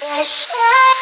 Pressure.